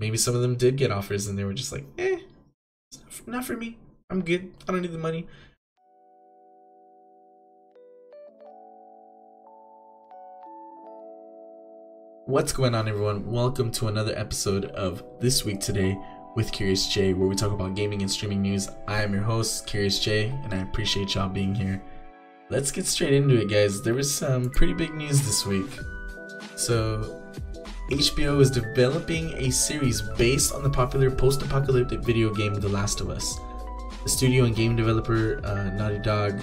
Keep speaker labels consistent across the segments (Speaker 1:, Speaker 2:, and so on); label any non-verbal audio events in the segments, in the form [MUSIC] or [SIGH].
Speaker 1: maybe some of them did get offers and they were just like, eh, not for me. I'm good. I don't need the money. What's going on, everyone? Welcome to another episode of This Week Today with Curious J, where we talk about gaming and streaming news. I am your host, Curious J, and I appreciate y'all being here. Let's get straight into it, guys. There was some pretty big news this week. So, HBO is developing a series based on the popular post apocalyptic video game The Last of Us. The studio and game developer uh, Naughty Dog,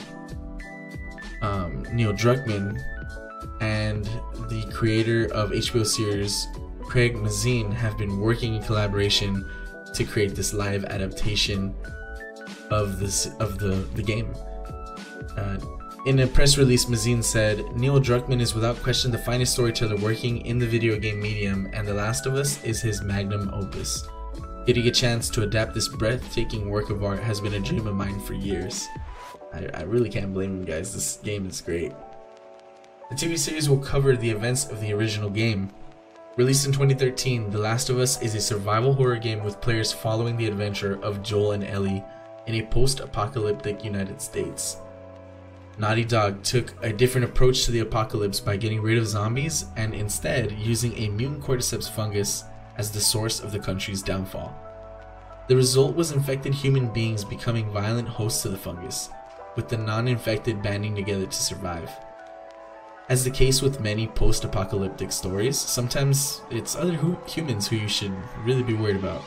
Speaker 1: um, Neil Druckmann, and the creator of HBO series Craig Mazin have been working in collaboration to create this live adaptation of this of the the game. Uh, in a press release, Mazin said, Neil Druckmann is without question the finest storyteller working in the video game medium, and The Last of Us is his magnum opus. Getting a chance to adapt this breathtaking work of art has been a dream of mine for years. I, I really can't blame him, guys. This game is great. The TV series will cover the events of the original game. Released in 2013, The Last of Us is a survival horror game with players following the adventure of Joel and Ellie in a post apocalyptic United States. Naughty Dog took a different approach to the apocalypse by getting rid of zombies and instead using a mutant cordyceps fungus as the source of the country's downfall. The result was infected human beings becoming violent hosts to the fungus, with the non infected banding together to survive. As the case with many post apocalyptic stories, sometimes it's other hu- humans who you should really be worried about.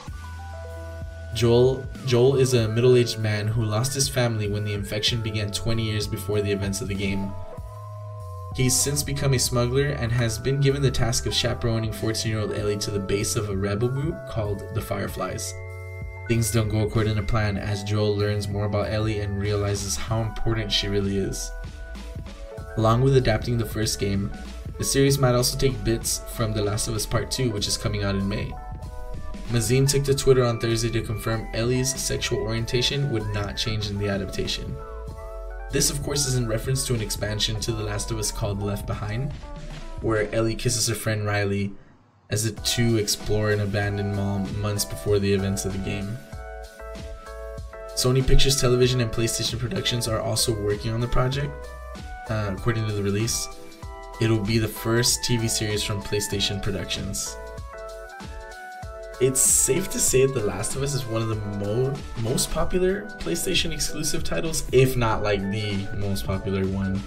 Speaker 1: Joel Joel is a middle-aged man who lost his family when the infection began 20 years before the events of the game. He's since become a smuggler and has been given the task of chaperoning 14-year-old Ellie to the base of a rebel group called the Fireflies. Things don't go according to plan as Joel learns more about Ellie and realizes how important she really is. Along with adapting the first game, the series might also take bits from The Last of Us Part 2, which is coming out in May. Mazin took to Twitter on Thursday to confirm Ellie's sexual orientation would not change in the adaptation. This, of course, is in reference to an expansion to The Last of Us called Left Behind, where Ellie kisses her friend Riley as the two explore an abandoned mall months before the events of the game. Sony Pictures Television and PlayStation Productions are also working on the project. Uh, according to the release, it'll be the first TV series from PlayStation Productions it's safe to say that The Last of Us is one of the mo- most popular PlayStation exclusive titles, if not like the most popular one.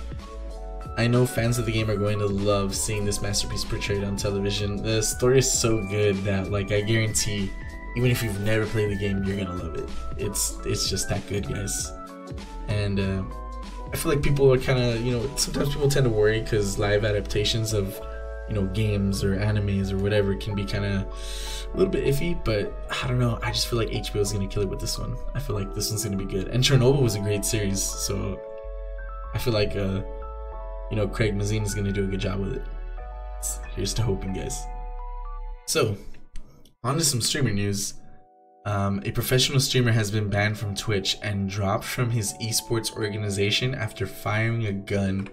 Speaker 1: I know fans of the game are going to love seeing this masterpiece portrayed on television. The story is so good that like I guarantee even if you've never played the game, you're gonna love it. It's it's just that good, guys. And uh, I feel like people are kind of you know sometimes people tend to worry because live adaptations of you know games or animes or whatever can be kind of a little bit iffy, but I don't know. I just feel like HBO is gonna kill it with this one. I feel like this one's gonna be good. And Chernobyl was a great series, so I feel like uh, you know Craig Mazin is gonna do a good job with it. Here's to hoping, guys. So, on to some streamer news. Um, a professional streamer has been banned from Twitch and dropped from his esports organization after firing a gun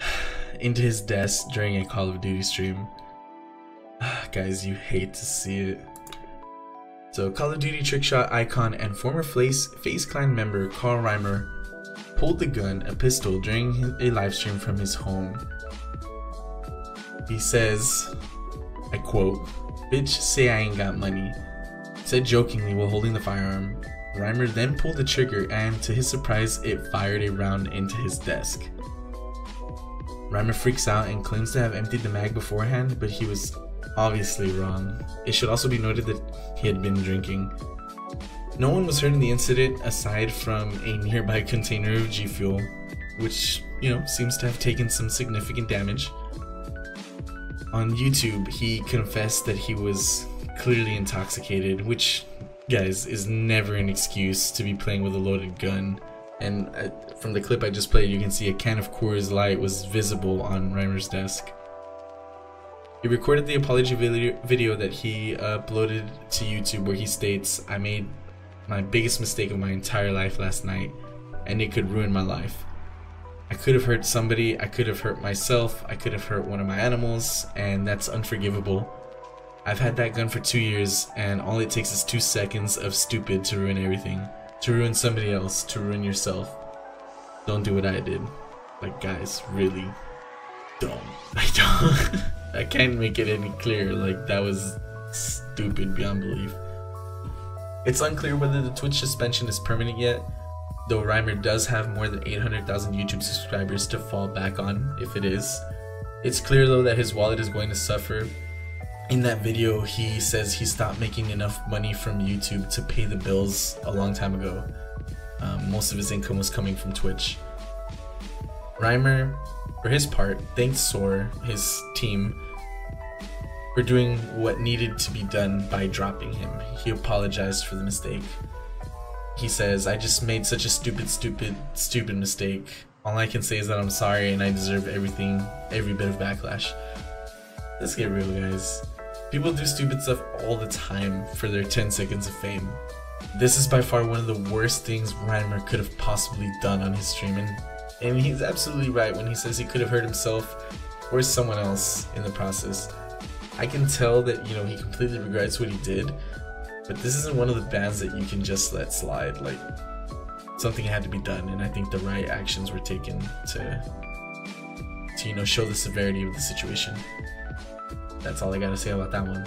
Speaker 1: [SIGHS] into his desk during a Call of Duty stream. Guys, you hate to see it. So, Call of Duty trickshot icon and former Face, FaZe Clan member Carl Reimer pulled the gun, a pistol, during a livestream from his home. He says, I quote, Bitch, say I ain't got money, said jokingly while holding the firearm. Reimer then pulled the trigger and, to his surprise, it fired a round into his desk. Reimer freaks out and claims to have emptied the mag beforehand, but he was obviously wrong. It should also be noted that he had been drinking. No one was hurt in the incident aside from a nearby container of G Fuel, which, you know, seems to have taken some significant damage. On YouTube, he confessed that he was clearly intoxicated, which, guys, is never an excuse to be playing with a loaded gun. And uh, from the clip I just played, you can see a can of Coors Light was visible on Reimer's desk. He recorded the apology video that he uploaded to YouTube where he states, I made my biggest mistake of my entire life last night, and it could ruin my life. I could have hurt somebody, I could have hurt myself, I could have hurt one of my animals, and that's unforgivable. I've had that gun for two years, and all it takes is two seconds of stupid to ruin everything. To ruin somebody else, to ruin yourself. Don't do what I did. Like, guys, really don't. [LAUGHS] I don't. [LAUGHS] I can't make it any clearer. Like, that was stupid beyond belief. It's unclear whether the Twitch suspension is permanent yet, though Reimer does have more than 800,000 YouTube subscribers to fall back on if it is. It's clear though that his wallet is going to suffer. In that video, he says he stopped making enough money from YouTube to pay the bills a long time ago. Um, most of his income was coming from Twitch. Reimer, for his part, thanked SoaR, his team, for doing what needed to be done by dropping him. He apologized for the mistake. He says, I just made such a stupid, stupid, stupid mistake. All I can say is that I'm sorry and I deserve everything, every bit of backlash. Let's get real, guys. People do stupid stuff all the time for their 10 seconds of fame. This is by far one of the worst things Reimer could have possibly done on his stream, and, and he's absolutely right when he says he could have hurt himself or someone else in the process. I can tell that, you know, he completely regrets what he did, but this isn't one of the bands that you can just let slide. Like, something had to be done, and I think the right actions were taken to, to you know, show the severity of the situation. That's all I gotta say about that one.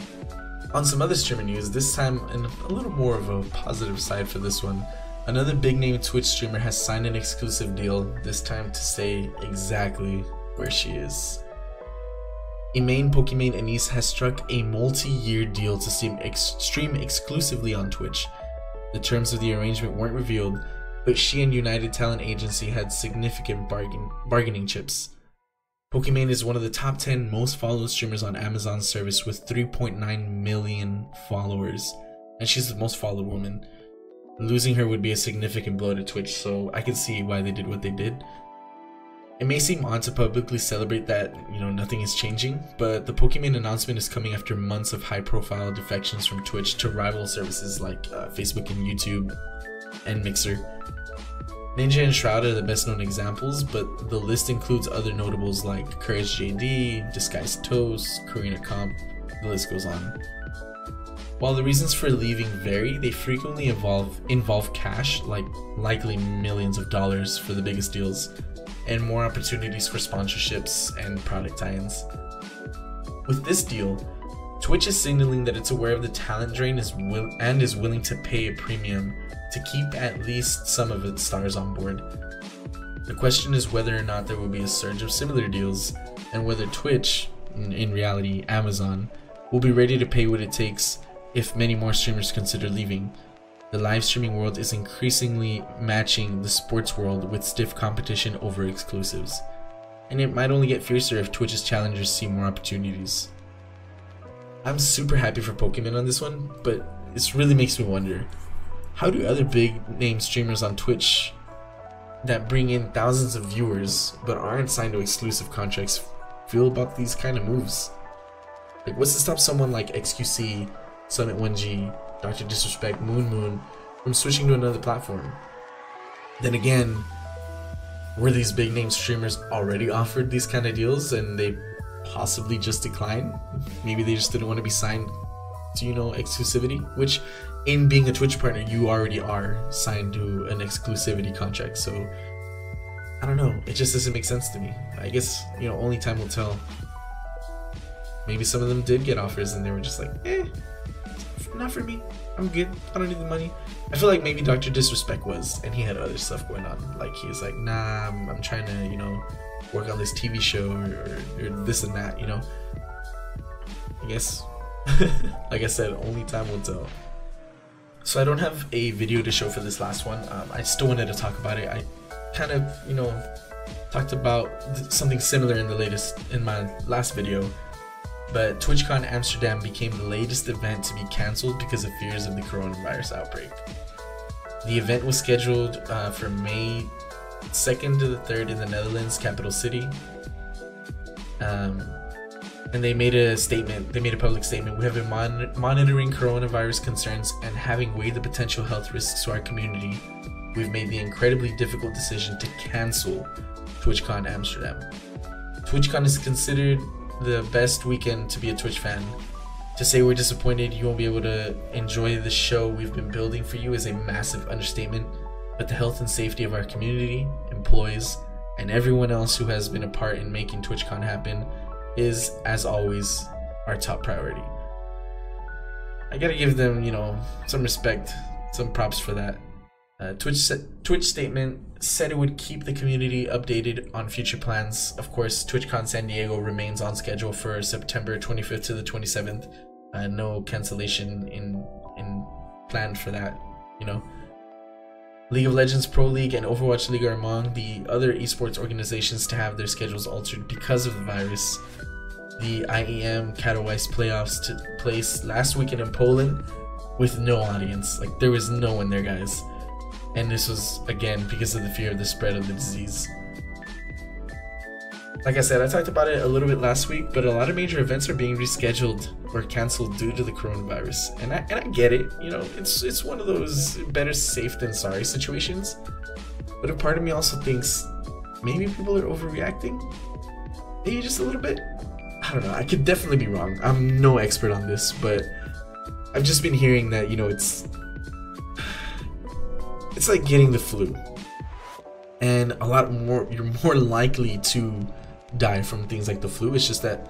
Speaker 1: On some other streaming news, this time in a little more of a positive side for this one, another big name Twitch streamer has signed an exclusive deal, this time to say exactly where she is. Imane Pokimane Anys has struck a multi-year deal to stream, ex stream exclusively on Twitch. The terms of the arrangement weren't revealed, but she and United Talent Agency had significant bargain bargaining chips. Pokimane is one of the top 10 most followed streamers on Amazon's service with 3.9 million followers, and she's the most followed woman. Losing her would be a significant blow to Twitch, so I can see why they did what they did. It may seem odd to publicly celebrate that, you know, nothing is changing, but the Pokimane announcement is coming after months of high-profile defections from Twitch to rival services like uh, Facebook and YouTube and Mixer. Ninja and Shroud are the best known examples, but the list includes other notables like CouRageJD, Disguised Toast, Corinna Kopf, the list goes on. While the reasons for leaving vary, they frequently involve, involve cash, like likely millions of dollars for the biggest deals, and more opportunities for sponsorships and product tie-ins. With this deal, Twitch is signaling that it's aware of the talent drain is will- and is willing to pay a premium to keep at least some of its stars on board. The question is whether or not there will be a surge of similar deals, and whether Twitch, in reality Amazon, will be ready to pay what it takes if many more streamers consider leaving. The live streaming world is increasingly matching the sports world with stiff competition over exclusives, and it might only get fiercer if Twitch's challengers see more opportunities. I'm super happy for Pokimane on this one, but this really makes me wonder how do other big name streamers on Twitch that bring in thousands of viewers but aren't signed to exclusive contracts feel about these kind of moves? Like, what's to stop someone like XQC, Summit 1G, Dr. Disrespect, Moon Moon from switching to another platform? Then again, were these big name streamers already offered these kind of deals and they possibly just declined? Maybe they just didn't want to be signed to, you know, exclusivity, which in being a Twitch partner, you already are signed to an exclusivity contract. So I don't know. It just doesn't make sense to me. I guess, you know, only time will tell. Maybe some of them did get offers and they were just like, eh, not for me. I'm good. I don't need the money. I feel like maybe Dr. Disrespect was, and he had other stuff going on. Like he was like, nah, I'm, I'm trying to, you know, work on this TV show or, or, this and that, you know. I guess, [LAUGHS] like I said, only time will tell. So I don't have a video to show for this last one. Um, I still wanted to talk about it. I kind of, you know, talked about something similar in the latest, in my last video. But TwitchCon Amsterdam became the latest event to be cancelled because of fears of the coronavirus outbreak. The event was scheduled uh, for May 2nd to the 3rd in the Netherlands, capital city. Um, and they made a statement, they made a public statement. We have been mon- monitoring coronavirus concerns and having weighed the potential health risks to our community, we've made the incredibly difficult decision to cancel TwitchCon Amsterdam. TwitchCon is considered the best weekend to be a Twitch fan. To say we're disappointed you won't be able to enjoy the show we've been building for you is a massive understatement, but the health and safety of our community, employees, and everyone else who has been a part in making TwitchCon happen is, as always, our top priority. I gotta give them, you know, some respect, some props for that. Uh, Twitch Twitch statement said it would keep the community updated on future plans. Of course, TwitchCon San Diego remains on schedule for September 25th to the 27th. Uh, no cancellation in in planned for that. You know, League of Legends Pro League and Overwatch League are among the other esports organizations to have their schedules altered because of the virus. The IEM Katowice playoffs took place last weekend in Poland with no audience. Like there was no one there, guys and this was again because of the fear of the spread of the disease. Like I said, I talked about it a little bit last week, but a lot of major events are being rescheduled or canceled due to the coronavirus, and I and I get it. You know, it's it's one of those better safe than sorry situations. But a part of me also thinks maybe people are overreacting, maybe just a little bit. I don't know. I could definitely be wrong. I'm no expert on this, but I've just been hearing that you know it's it's like getting the flu. And a lot more you're more [LAUGHS] likely to die from things like the flu. It's just that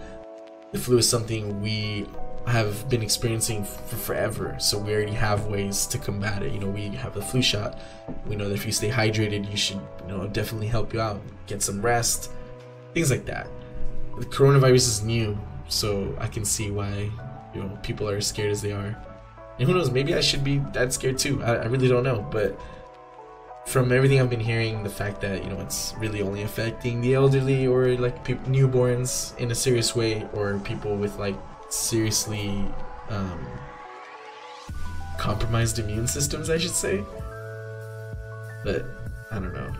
Speaker 1: the flu is something we have been experiencing for forever. So we already have ways to combat it. You know, we have the flu shot. We know that if you stay hydrated, you should, you know, definitely help you out. Get some rest. Things like that. The coronavirus is new, so I can see why, you know, people are as scared as they are. And who knows, maybe I should be that scared too. I, I really don't know. But from everything I've been hearing, the fact that you know it's really only affecting the elderly or like newborns in a serious way, or people with like seriously um, compromised immune systems, I should say. But I don't know.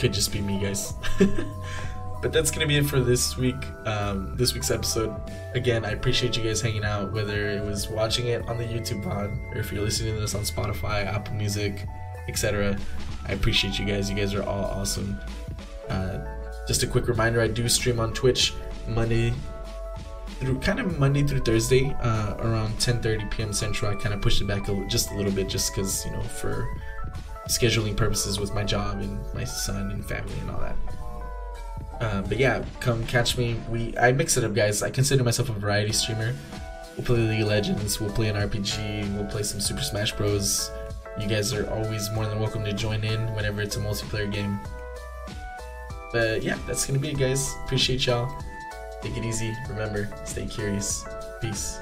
Speaker 1: Could just be me, guys. [LAUGHS] but that's gonna be it for this week. Um, this week's episode. Again, I appreciate you guys hanging out, whether it was watching it on the YouTube pod or if you're listening to this on Spotify, Apple Music etc. I appreciate you guys. You guys are all awesome. Uh, just a quick reminder: I do stream on Twitch Monday through kind of Monday through Thursday uh, around 10:30 p.m. Central. I kind of pushed it back a, just a little bit, just because you know for scheduling purposes with my job and my son and family and all that. Uh, but yeah, come catch me. We I mix it up, guys. I consider myself a variety streamer. We'll play League of Legends. We'll play an RPG. We'll play some Super Smash Bros. You guys are always more than welcome to join in whenever it's a multiplayer game. But yeah, that's gonna be it, guys. Appreciate y'all. Take it easy. Remember, stay curious. Peace.